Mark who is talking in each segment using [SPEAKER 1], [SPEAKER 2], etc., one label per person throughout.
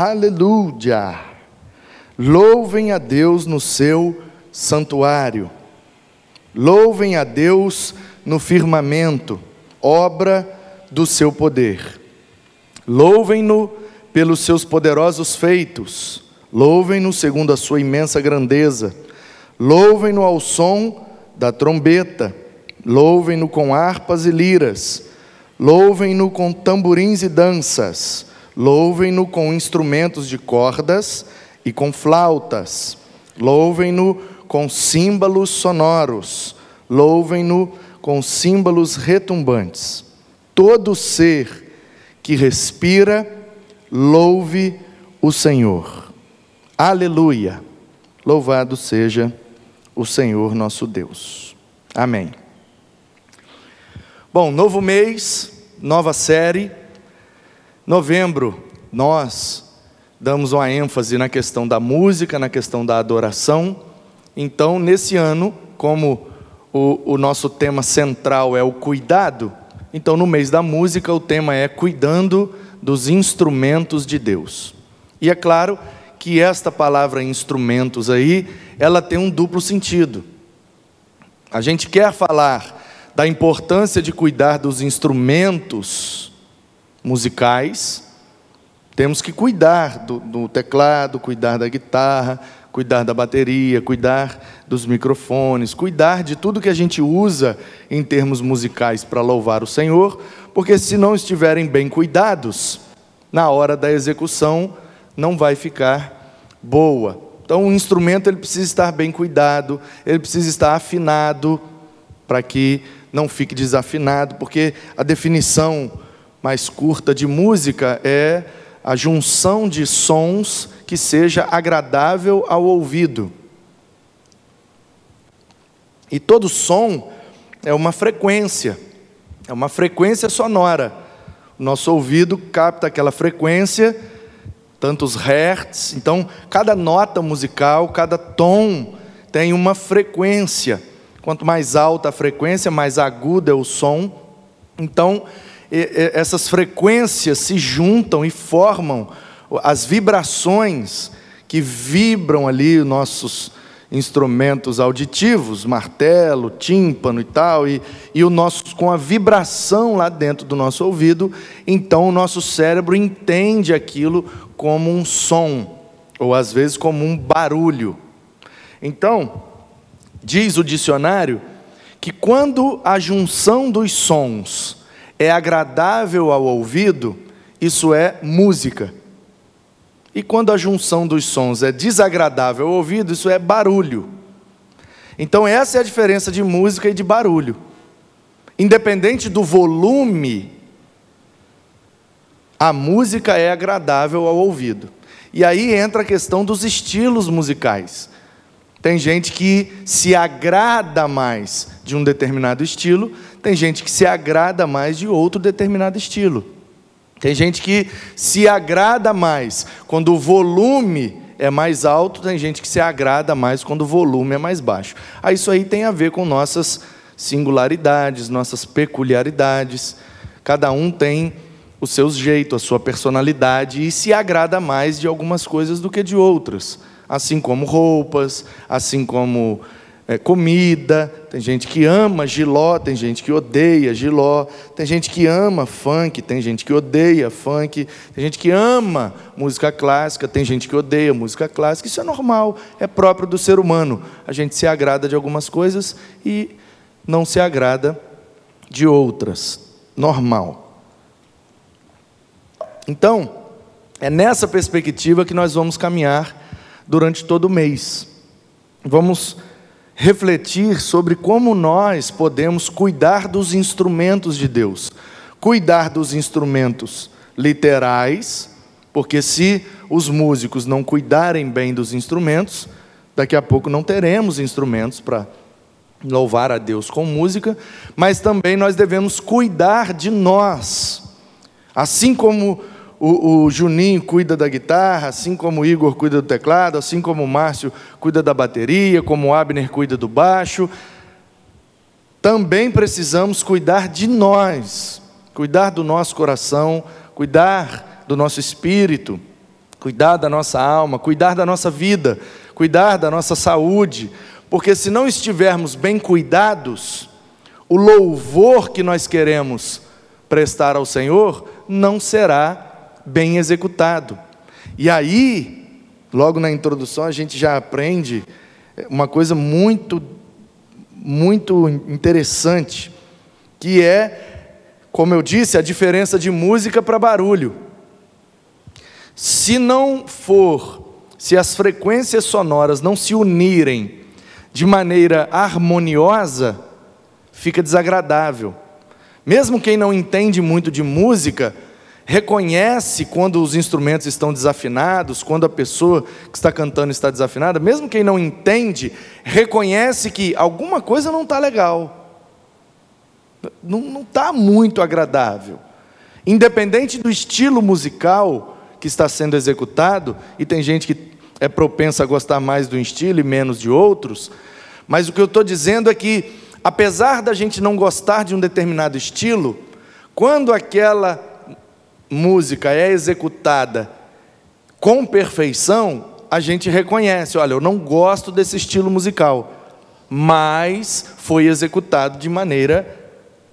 [SPEAKER 1] Aleluia! Louvem a Deus no seu santuário. Louvem a Deus no firmamento, obra do seu poder. Louvem-no pelos seus poderosos feitos. Louvem-no segundo a sua imensa grandeza. Louvem-no ao som da trombeta. Louvem-no com harpas e liras. Louvem-no com tamborins e danças. Louvem-no com instrumentos de cordas e com flautas. Louvem-no com símbolos sonoros. Louvem-no com símbolos retumbantes. Todo ser que respira, louve o Senhor. Aleluia. Louvado seja o Senhor nosso Deus. Amém. Bom, novo mês, nova série. Novembro, nós damos uma ênfase na questão da música, na questão da adoração. Então, nesse ano, como o, o nosso tema central é o cuidado, então no mês da música o tema é cuidando dos instrumentos de Deus. E é claro que esta palavra instrumentos aí, ela tem um duplo sentido. A gente quer falar da importância de cuidar dos instrumentos musicais, temos que cuidar do, do, teclado, cuidar da guitarra, cuidar da bateria, cuidar dos microfones, cuidar de tudo que a gente usa em termos musicais para louvar o Senhor, porque se não estiverem bem cuidados, na hora da execução não vai ficar boa. Então o instrumento ele precisa estar bem cuidado, ele precisa estar afinado para que não fique desafinado, porque a definição mais curta de música é a junção de sons que seja agradável ao ouvido. E todo som é uma frequência, é uma frequência sonora. O nosso ouvido capta aquela frequência, tantos hertz. Então, cada nota musical, cada tom tem uma frequência. Quanto mais alta a frequência, mais agudo é o som. Então, essas frequências se juntam e formam as vibrações que vibram ali os nossos instrumentos auditivos, martelo, tímpano e tal, e, e o nosso, com a vibração lá dentro do nosso ouvido, então o nosso cérebro entende aquilo como um som, ou às vezes como um barulho. Então, diz o dicionário que quando a junção dos sons é agradável ao ouvido, isso é música. E quando a junção dos sons é desagradável ao ouvido, isso é barulho. Então, essa é a diferença de música e de barulho. Independente do volume, a música é agradável ao ouvido. E aí entra a questão dos estilos musicais. Tem gente que se agrada mais de um determinado estilo, tem gente que se agrada mais de outro determinado estilo. Tem gente que se agrada mais quando o volume é mais alto, tem gente que se agrada mais quando o volume é mais baixo. Aí isso aí tem a ver com nossas singularidades, nossas peculiaridades. Cada um tem o seu jeito, a sua personalidade e se agrada mais de algumas coisas do que de outras assim como roupas, assim como é, comida. Tem gente que ama giló, tem gente que odeia giló. Tem gente que ama funk, tem gente que odeia funk. Tem gente que ama música clássica, tem gente que odeia música clássica. Isso é normal, é próprio do ser humano. A gente se agrada de algumas coisas e não se agrada de outras. Normal. Então, é nessa perspectiva que nós vamos caminhar durante todo o mês. Vamos refletir sobre como nós podemos cuidar dos instrumentos de Deus. Cuidar dos instrumentos literais, porque se os músicos não cuidarem bem dos instrumentos, daqui a pouco não teremos instrumentos para louvar a Deus com música, mas também nós devemos cuidar de nós. Assim como o, o, Juninho cuida da guitarra, assim como o Igor cuida do teclado, assim como o Márcio cuida da bateria, como o Abner cuida do baixo. Também precisamos cuidar de nós, cuidar do nosso coração, cuidar do nosso espírito. cuidar da nossa alma, cuidar da nossa vida, cuidar da nossa saúde, porque se não estivermos bem cuidados, o louvor que nós queremos prestar ao Senhor não será bem executado. E aí, logo na introdução, a gente já aprende uma coisa muito, muito interessante, que é, como eu disse, a diferença de música para barulho. Se não for, se as frequências sonoras não se unirem de maneira harmoniosa, fica desagradável. Mesmo quem não entende muito de música, reconhece quando os instrumentos estão desafinados, quando a pessoa que está cantando está desafinada, mesmo quem não entende, reconhece que alguma coisa não está legal, não está muito agradável. Independente do estilo musical que está sendo executado, e tem gente que é propensa a gostar mais de um estilo e menos de outros, mas o que eu estou dizendo é que, apesar da gente não gostar de um determinado estilo, quando aquela música é executada com perfeição, a gente reconhece: olha, eu não gosto desse estilo musical, mas foi executado de maneira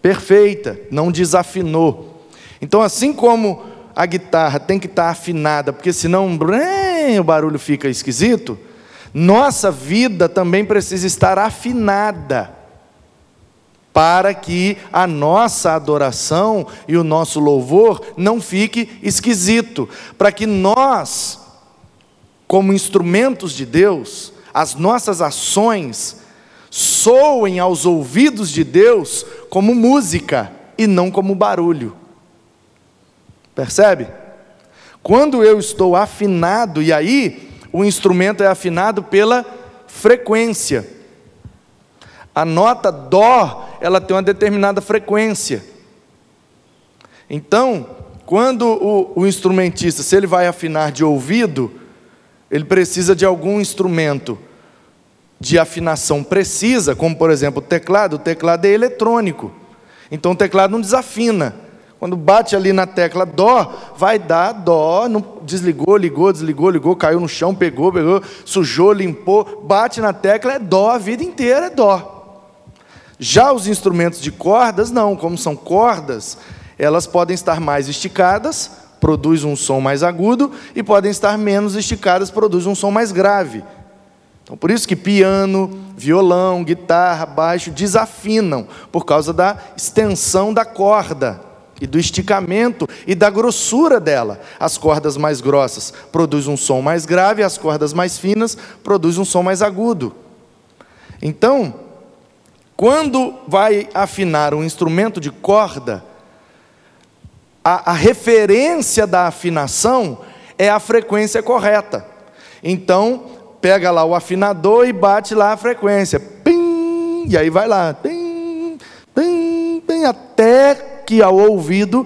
[SPEAKER 1] perfeita, não desafinou. Então, assim como a guitarra tem que estar afinada, porque senão o barulho fica esquisito, nossa vida também precisa estar afinada, para que a nossa adoração e o nosso louvor não fique esquisito, para que nós, como instrumentos de Deus, as nossas ações soem aos ouvidos de Deus como música e não como barulho. Percebe? Quando eu estou afinado, e aí o instrumento é afinado pela frequência. A nota Dó, ela tem uma determinada frequência. Então, quando o, o instrumentista, se ele vai afinar de ouvido, ele precisa de algum instrumento de afinação precisa, como por exemplo o teclado, o teclado é eletrônico. Então o teclado não desafina. Quando bate ali na tecla Dó, vai dar Dó, não, desligou, ligou, desligou, ligou, caiu no chão, pegou, pegou, sujou, limpou, bate na tecla, é Dó, a vida inteira é Dó. Já os instrumentos de cordas, não, como são cordas, elas podem estar mais esticadas, produz um som mais agudo, e podem estar menos esticadas, produz um som mais grave. Então, por isso que piano, violão, guitarra, baixo desafinam, por causa da extensão da corda e do esticamento e da grossura dela. As cordas mais grossas produzem um som mais grave, as cordas mais finas produzem um som mais agudo. Então, quando vai afinar um instrumento de corda, a, a referência da afinação é a frequência correta. Então, pega lá o afinador e bate lá a frequência. Pim, e aí vai lá. Pim, pim, pim, até que ao ouvido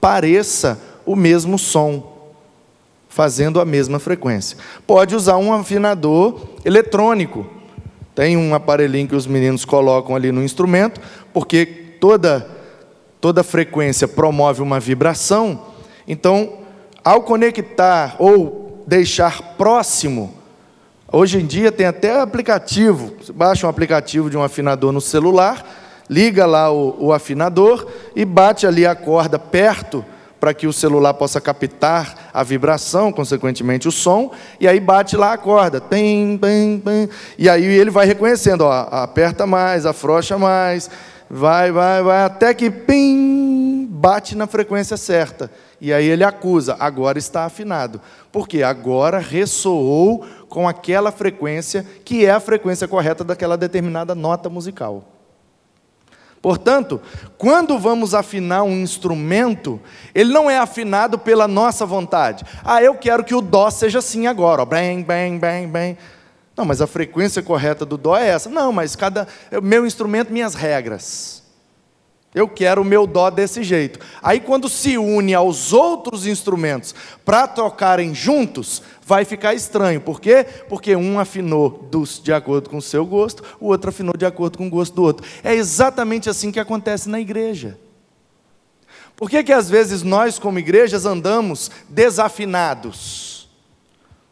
[SPEAKER 1] pareça o mesmo som, fazendo a mesma frequência. Pode usar um afinador eletrônico. Tem um aparelhinho que os meninos colocam ali no instrumento, porque toda toda frequência promove uma vibração. Então, ao conectar ou deixar próximo, hoje em dia tem até aplicativo, você baixa um aplicativo de um afinador no celular, liga lá o, o afinador e bate ali a corda perto para que o celular possa captar a vibração, consequentemente o som, e aí bate lá a corda, tem, tem, tem, e aí ele vai reconhecendo, ó, aperta mais, afrouxa mais, vai, vai, vai, até que pim, bate na frequência certa. E aí ele acusa, agora está afinado. Porque agora ressoou com aquela frequência que é a frequência correta daquela determinada nota musical. Portanto, quando vamos afinar um instrumento, ele não é afinado pela nossa vontade. Ah, eu quero que o dó seja assim agora, ó, bem, bem, bem, bem. Não, mas a frequência correta do dó é essa. Não, mas cada meu instrumento, minhas regras. Eu quero o meu dó desse jeito. Aí, quando se une aos outros instrumentos para tocarem juntos, vai ficar estranho. Por quê? Porque um afinou de acordo com o seu gosto, o outro afinou de acordo com o gosto do outro. É exatamente assim que acontece na igreja. Por que, que às vezes nós, como igrejas, andamos desafinados?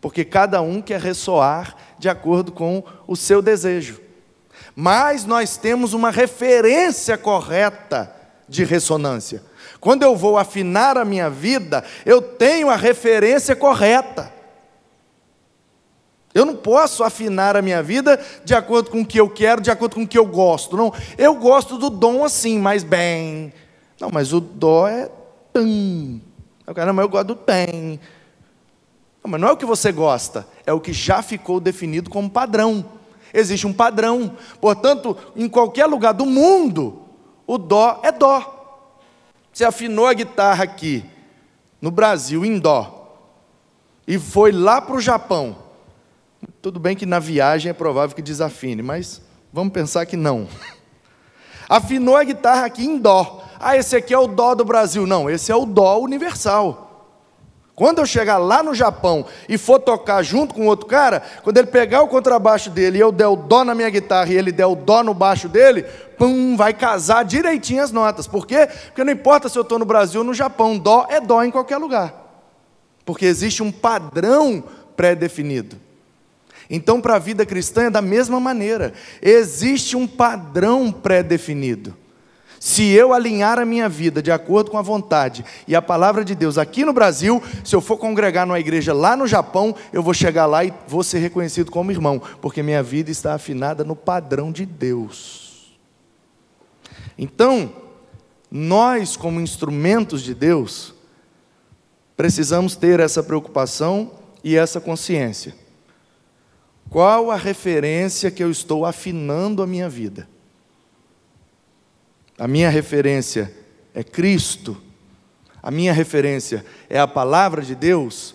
[SPEAKER 1] porque cada um quer ressoar de acordo com o seu desejo. Mas nós temos uma referência correta de ressonância. Quando eu vou afinar a minha vida, eu tenho a referência correta. Eu não posso afinar a minha vida de acordo com o que eu quero, de acordo com o que eu gosto. Não, eu gosto do dom assim, mas bem. Não, mas o dó é tum. Eu quero, mas eu gosto do tem. Não, mas não é o que você gosta, é o que já ficou definido como padrão. Existe um padrão. Portanto, em qualquer lugar do mundo, o dó é dó. Você afinou a guitarra aqui, no Brasil, em dó, e foi lá para o Japão tudo bem que na viagem é provável que desafine, mas vamos pensar que não. Afinou a guitarra aqui em Dó. Ah, esse aqui é o Dó do Brasil. Não, esse é o Dó universal. Quando eu chegar lá no Japão e for tocar junto com outro cara, quando ele pegar o contrabaixo dele e eu der o Dó na minha guitarra e ele der o Dó no baixo dele, pum, vai casar direitinho as notas. Por quê? Porque não importa se eu estou no Brasil ou no Japão, Dó é Dó em qualquer lugar. Porque existe um padrão pré-definido. Então, para a vida cristã é da mesma maneira. Existe um padrão pré-definido. Se eu alinhar a minha vida de acordo com a vontade e a palavra de Deus aqui no Brasil, se eu for congregar numa igreja lá no Japão, eu vou chegar lá e vou ser reconhecido como irmão, porque minha vida está afinada no padrão de Deus. Então, nós, como instrumentos de Deus, precisamos ter essa preocupação e essa consciência. Qual a referência que eu estou afinando a minha vida? A minha referência é Cristo? A minha referência é a palavra de Deus?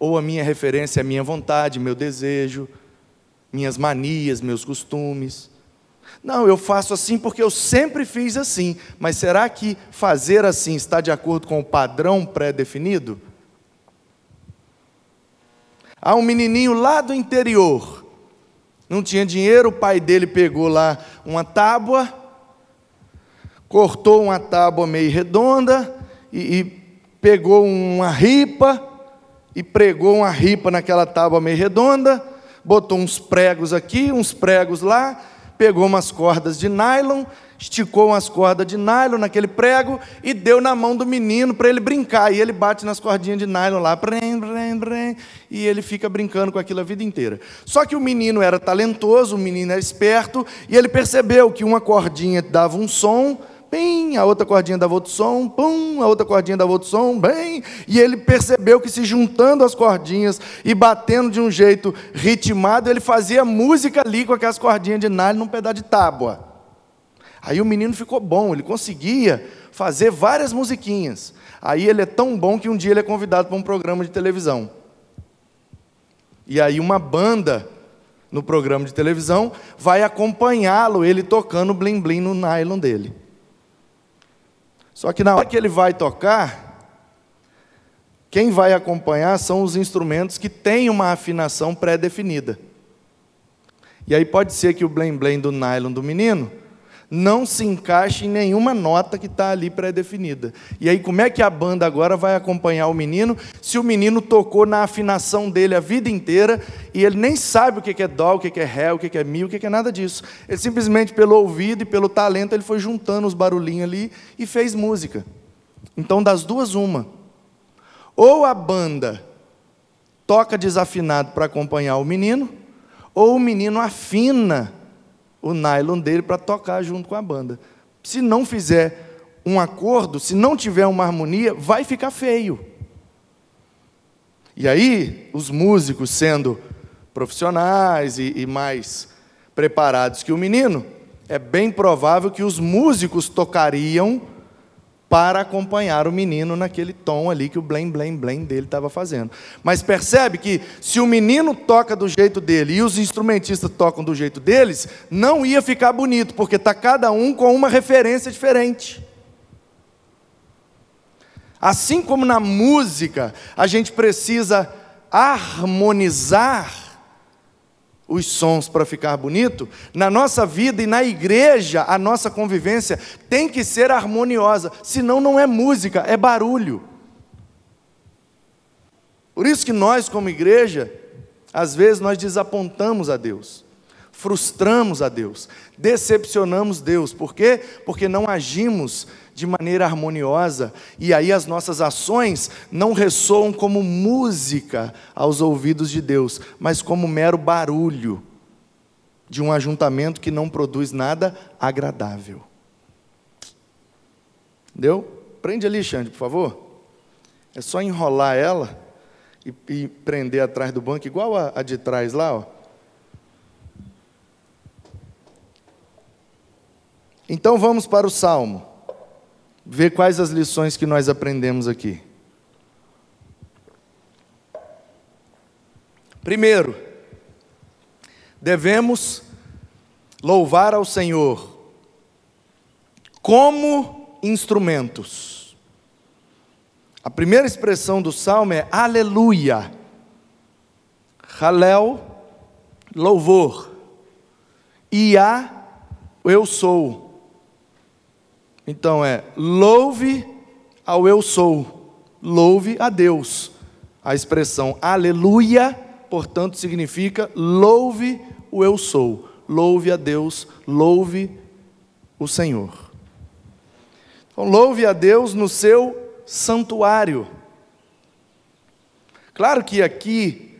[SPEAKER 1] Ou a minha referência é minha vontade, meu desejo, minhas manias, meus costumes? Não, eu faço assim porque eu sempre fiz assim, mas será que fazer assim está de acordo com o padrão pré-definido? Há um menininho lá do interior, não tinha dinheiro, o pai dele pegou lá uma tábua, cortou uma tábua meio redonda e, e pegou uma ripa e pregou uma ripa naquela tábua meio redonda, botou uns pregos aqui, uns pregos lá, pegou umas cordas de nylon esticou umas cordas de nylon naquele prego e deu na mão do menino para ele brincar. E ele bate nas cordinhas de nylon lá, e ele fica brincando com aquilo a vida inteira. Só que o menino era talentoso, o menino era esperto, e ele percebeu que uma cordinha dava um som, bem, a outra cordinha dava outro som, pum, a outra cordinha dava outro som, bem, e ele percebeu que se juntando as cordinhas e batendo de um jeito ritmado, ele fazia música ali com aquelas cordinhas de nylon num pedaço de tábua. Aí o menino ficou bom, ele conseguia fazer várias musiquinhas. Aí ele é tão bom que um dia ele é convidado para um programa de televisão. E aí uma banda no programa de televisão vai acompanhá-lo, ele tocando blim blim no nylon dele. Só que na hora que ele vai tocar, quem vai acompanhar são os instrumentos que têm uma afinação pré-definida. E aí pode ser que o blim do nylon do menino não se encaixa em nenhuma nota que está ali pré-definida. E aí, como é que a banda agora vai acompanhar o menino se o menino tocou na afinação dele a vida inteira e ele nem sabe o que é dó, o que é ré, o que é mi, o que é nada disso. Ele simplesmente, pelo ouvido e pelo talento, ele foi juntando os barulhinhos ali e fez música. Então, das duas, uma. Ou a banda toca desafinado para acompanhar o menino, ou o menino afina o nylon dele para tocar junto com a banda. Se não fizer um acordo, se não tiver uma harmonia, vai ficar feio. E aí, os músicos, sendo profissionais e, e mais preparados que o menino, é bem provável que os músicos tocariam para acompanhar o menino naquele tom ali que o blém, blém, blém dele estava fazendo. Mas percebe que se o menino toca do jeito dele e os instrumentistas tocam do jeito deles, não ia ficar bonito, porque está cada um com uma referência diferente. Assim como na música, a gente precisa harmonizar os sons para ficar bonito, na nossa vida e na igreja, a nossa convivência tem que ser harmoniosa, senão não é música, é barulho. Por isso que nós, como igreja, às vezes nós desapontamos a Deus, frustramos a Deus, decepcionamos Deus. Por quê? Porque não agimos de maneira harmoniosa e aí as nossas ações não ressoam como música aos ouvidos de Deus, mas como mero barulho de um ajuntamento que não produz nada agradável. Deu? Prende ali, Xande, por favor. É só enrolar ela e, e prender atrás do banco, igual a, a de trás lá, ó. Então vamos para o Salmo, ver quais as lições que nós aprendemos aqui. Primeiro, devemos louvar ao Senhor como instrumentos. A primeira expressão do salmo é aleluia. Halel, louvor. Iá, eu sou. Então é louve ao eu sou. Louve a Deus. A expressão aleluia, portanto, significa louve o eu sou. Louve a Deus, louve o Senhor. Então, louve a Deus no seu santuário. Claro que aqui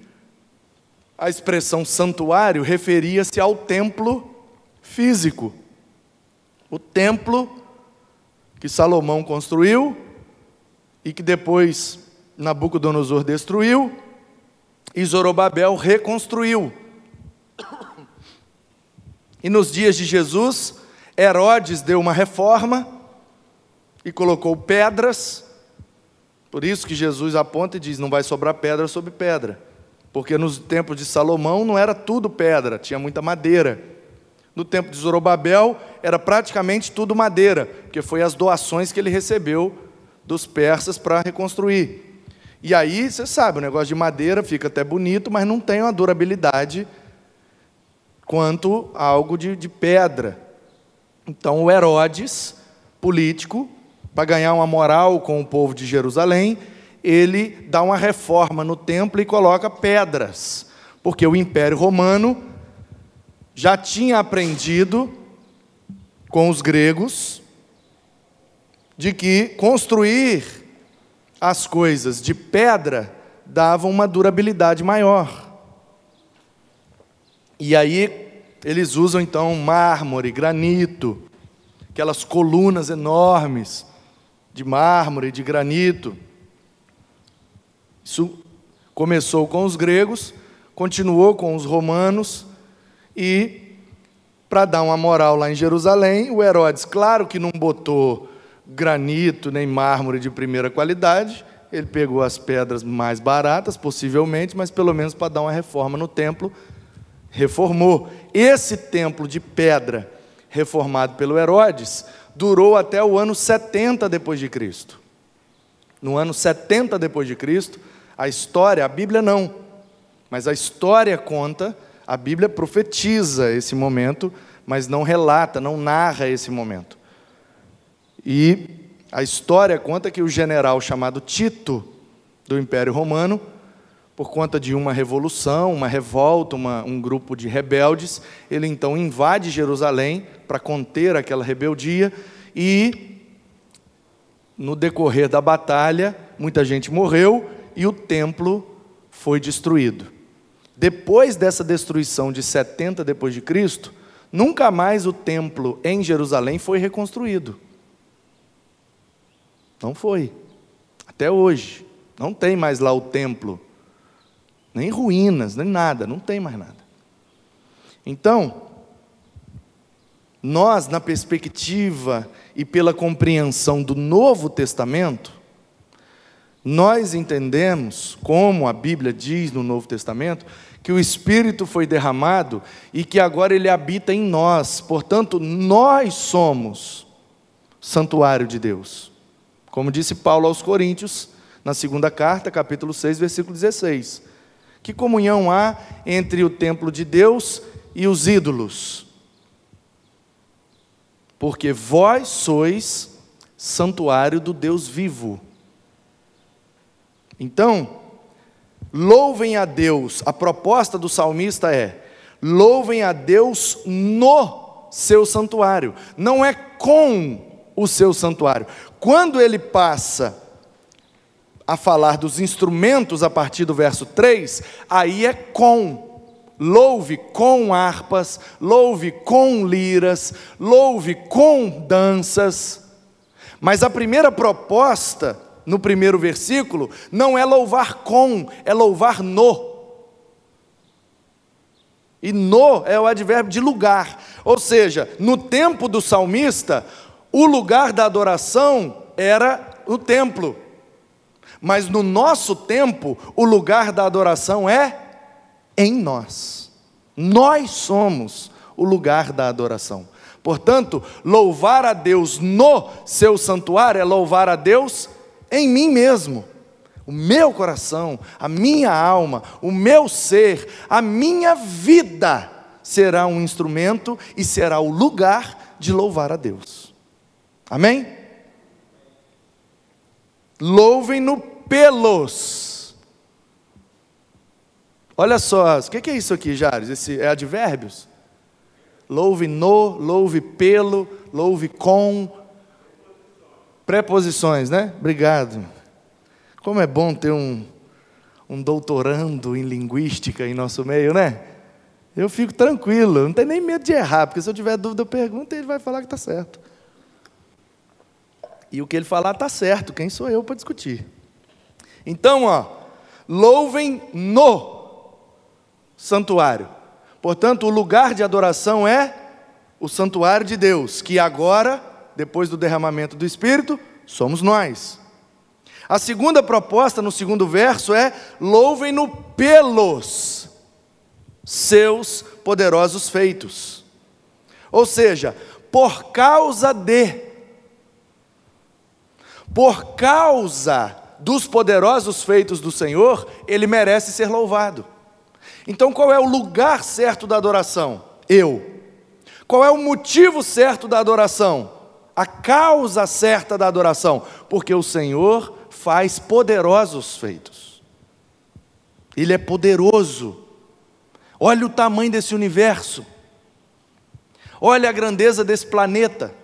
[SPEAKER 1] a expressão santuário referia-se ao templo físico. O templo que Salomão construiu e que depois Nabucodonosor destruiu e Zorobabel reconstruiu. E nos dias de Jesus, Herodes deu uma reforma e colocou pedras por isso que Jesus aponta e diz: não vai sobrar pedra sobre pedra. Porque nos tempos de Salomão não era tudo pedra, tinha muita madeira. No tempo de Zorobabel era praticamente tudo madeira, porque foi as doações que ele recebeu dos persas para reconstruir. E aí, você sabe, o negócio de madeira fica até bonito, mas não tem uma durabilidade quanto algo de, de pedra. Então, o Herodes, político, para ganhar uma moral com o povo de Jerusalém, ele dá uma reforma no templo e coloca pedras, porque o Império Romano já tinha aprendido com os gregos de que construir as coisas de pedra dava uma durabilidade maior. E aí eles usam então mármore, granito, aquelas colunas enormes de mármore, de granito. Isso começou com os gregos, continuou com os romanos e para dar uma moral lá em Jerusalém, o Herodes, claro que não botou granito nem mármore de primeira qualidade, ele pegou as pedras mais baratas, possivelmente, mas pelo menos para dar uma reforma no templo, reformou. Esse templo de pedra reformado pelo Herodes durou até o ano 70 depois de Cristo. No ano 70 depois de Cristo, a história, a Bíblia não, mas a história conta, a Bíblia profetiza esse momento, mas não relata, não narra esse momento. E a história conta que o general chamado Tito, do Império Romano, por conta de uma revolução, uma revolta, uma, um grupo de rebeldes, ele então invade Jerusalém para conter aquela rebeldia e no decorrer da batalha, muita gente morreu e o templo foi destruído. Depois dessa destruição de 70 depois de Cristo, nunca mais o templo em Jerusalém foi reconstruído. Não foi. Até hoje. Não tem mais lá o templo nem ruínas, nem nada, não tem mais nada. Então, nós, na perspectiva e pela compreensão do Novo Testamento, nós entendemos, como a Bíblia diz no Novo Testamento, que o Espírito foi derramado e que agora ele habita em nós, portanto, nós somos santuário de Deus. Como disse Paulo aos Coríntios, na segunda carta, capítulo 6, versículo 16. Que comunhão há entre o templo de Deus e os ídolos? Porque vós sois santuário do Deus vivo. Então, Louvem a Deus. A proposta do salmista é: louvem a Deus no seu santuário, não é com o seu santuário. Quando ele passa a falar dos instrumentos a partir do verso 3, aí é com. Louve com harpas, louve com liras, louve com danças. Mas a primeira proposta, no primeiro versículo, não é louvar com, é louvar no. E no é o advérbio de lugar. Ou seja, no tempo do salmista, o lugar da adoração era o templo. Mas no nosso tempo, o lugar da adoração é em nós. Nós somos o lugar da adoração. Portanto, louvar a Deus no seu santuário é louvar a Deus em mim mesmo. O meu coração, a minha alma, o meu ser, a minha vida será um instrumento e será o lugar de louvar a Deus. Amém? Louvem-no pelos. Olha só, o que é isso aqui, Jares? Esse é advérbios? Louve no, louve pelo, louve com. Preposições, né? Obrigado. Como é bom ter um, um doutorando em linguística em nosso meio, né? Eu fico tranquilo, não tenho nem medo de errar, porque se eu tiver dúvida, eu pergunto e ele vai falar que está certo. E o que ele falar está certo, quem sou eu para discutir? Então, ó, louvem no santuário. Portanto, o lugar de adoração é o santuário de Deus, que agora, depois do derramamento do Espírito, somos nós. A segunda proposta, no segundo verso, é: louvem-no pelos seus poderosos feitos. Ou seja, por causa de, por causa dos poderosos feitos do Senhor, ele merece ser louvado. Então, qual é o lugar certo da adoração? Eu. Qual é o motivo certo da adoração? A causa certa da adoração? Porque o Senhor faz poderosos feitos. Ele é poderoso. Olha o tamanho desse universo. Olha a grandeza desse planeta.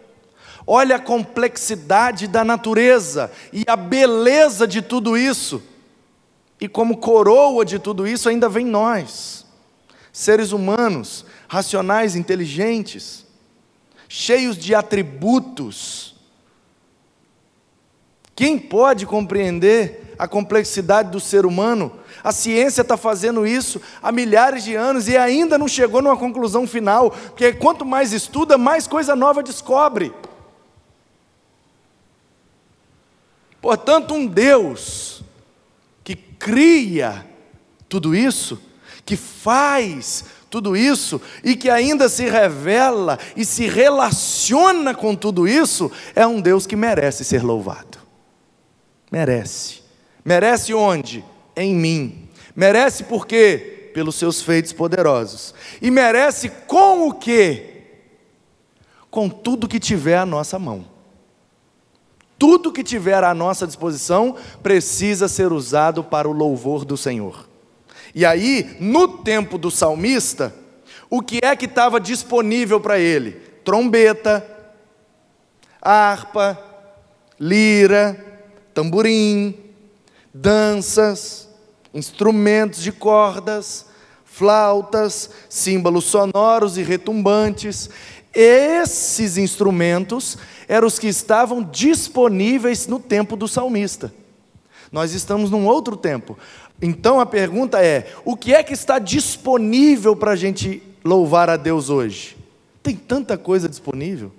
[SPEAKER 1] Olha a complexidade da natureza e a beleza de tudo isso. E como coroa de tudo isso, ainda vem nós, seres humanos, racionais, inteligentes, cheios de atributos. Quem pode compreender a complexidade do ser humano? A ciência está fazendo isso há milhares de anos e ainda não chegou numa conclusão final, porque quanto mais estuda, mais coisa nova descobre. Portanto, um Deus que cria tudo isso, que faz tudo isso e que ainda se revela e se relaciona com tudo isso, é um Deus que merece ser louvado. Merece. Merece onde? Em mim. Merece por quê? Pelos seus feitos poderosos. E merece com o quê? Com tudo que tiver à nossa mão. Tudo que tiver à nossa disposição precisa ser usado para o louvor do Senhor. E aí, no tempo do salmista, o que é que estava disponível para ele? Trombeta, harpa, lira, tamborim, danças, instrumentos de cordas, flautas, símbolos sonoros e retumbantes. Esses instrumentos eram os que estavam disponíveis no tempo do salmista. Nós estamos num outro tempo. Então a pergunta é: o que é que está disponível para a gente louvar a Deus hoje? Tem tanta coisa disponível.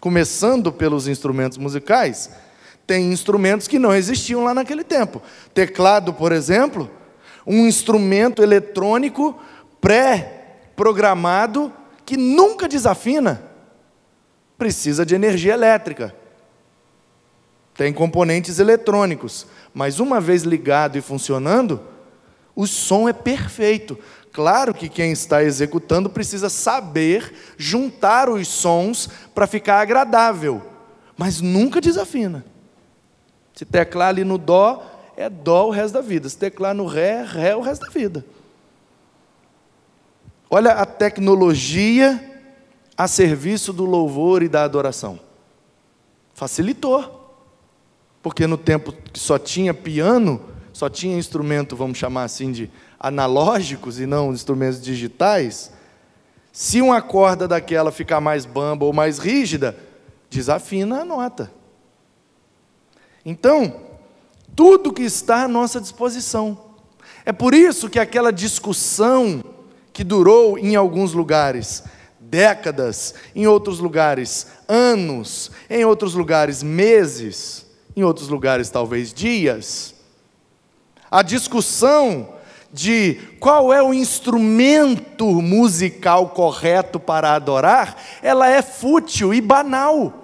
[SPEAKER 1] Começando pelos instrumentos musicais, tem instrumentos que não existiam lá naquele tempo. Teclado, por exemplo, um instrumento eletrônico pré-programado que nunca desafina precisa de energia elétrica. Tem componentes eletrônicos, mas uma vez ligado e funcionando, o som é perfeito. Claro que quem está executando precisa saber juntar os sons para ficar agradável, mas nunca desafina. Se teclar ali no Dó, é dó o resto da vida. Se teclar no ré, ré o resto da vida. Olha a tecnologia a serviço do louvor e da adoração. Facilitou. Porque no tempo que só tinha piano, só tinha instrumento, vamos chamar assim, de analógicos e não instrumentos digitais, se uma corda daquela ficar mais bamba ou mais rígida, desafina a nota. Então, tudo que está à nossa disposição. É por isso que aquela discussão que durou em alguns lugares décadas, em outros lugares anos, em outros lugares meses, em outros lugares talvez dias. A discussão de qual é o instrumento musical correto para adorar, ela é fútil e banal.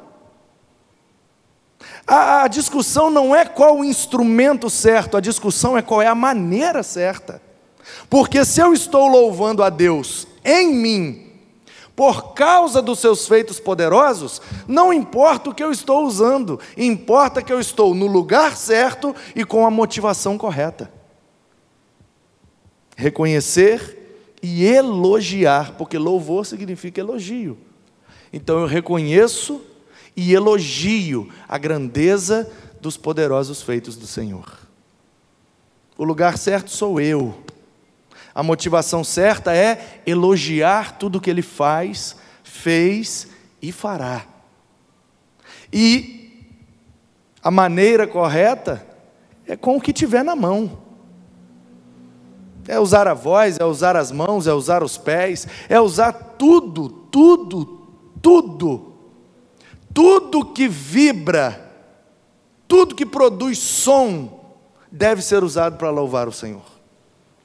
[SPEAKER 1] A, a, discussão não é qual o instrumento certo, a discussão é qual é a maneira certa. Porque se eu estou louvando a Deus em mim, por causa dos seus feitos poderosos, não importa o que eu estou usando, importa que eu estou no lugar certo e com a motivação correta. Reconhecer e elogiar, porque louvor significa elogio. Então eu reconheço e elogio a grandeza dos poderosos feitos do Senhor. O lugar certo sou eu. A motivação certa é elogiar tudo que ele faz, fez e fará. E a maneira correta é com o que tiver na mão. É usar a voz, é usar as mãos, é usar os pés, é usar tudo, tudo, tudo. Tudo que vibra, tudo que produz som, deve ser usado para louvar o Senhor.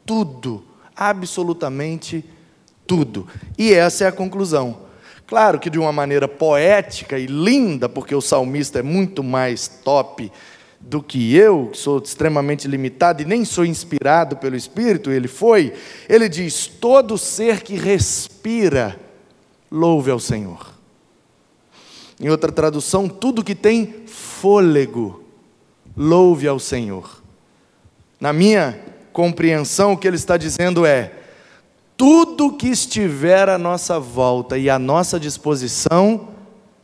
[SPEAKER 1] Tudo absolutamente tudo. E essa é a conclusão. Claro que de uma maneira poética e linda, porque o salmista é muito mais top do que eu, que sou extremamente limitado e nem sou inspirado pelo Espírito, ele foi. Ele diz: Todo ser que respira, louve ao Senhor. Em outra tradução, tudo que tem fôlego, louve ao Senhor. Na minha compreensão, o que ele está dizendo é: tudo que estiver à nossa volta e à nossa disposição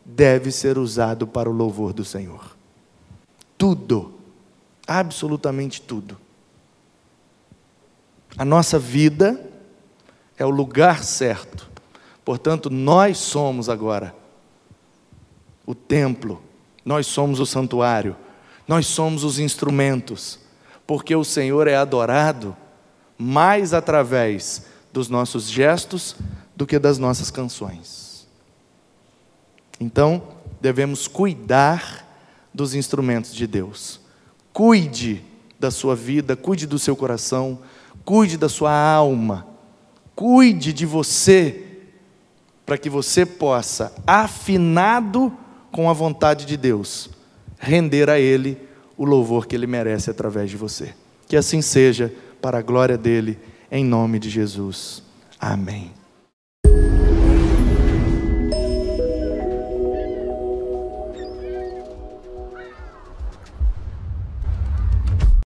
[SPEAKER 1] deve ser usado para o louvor do Senhor. Tudo, absolutamente tudo. A nossa vida é o lugar certo, portanto, nós somos agora o templo, nós somos o santuário, nós somos os instrumentos porque o Senhor é adorado mais através dos nossos gestos do que das nossas canções. Então, devemos cuidar dos instrumentos de Deus. Cuide da sua vida, cuide do seu coração, cuide da sua alma, cuide de você, para que você possa, afinado com a vontade de Deus, render a Ele o louvor que ele merece através de você. Que assim seja, para a glória dele, em nome de Jesus. Amém.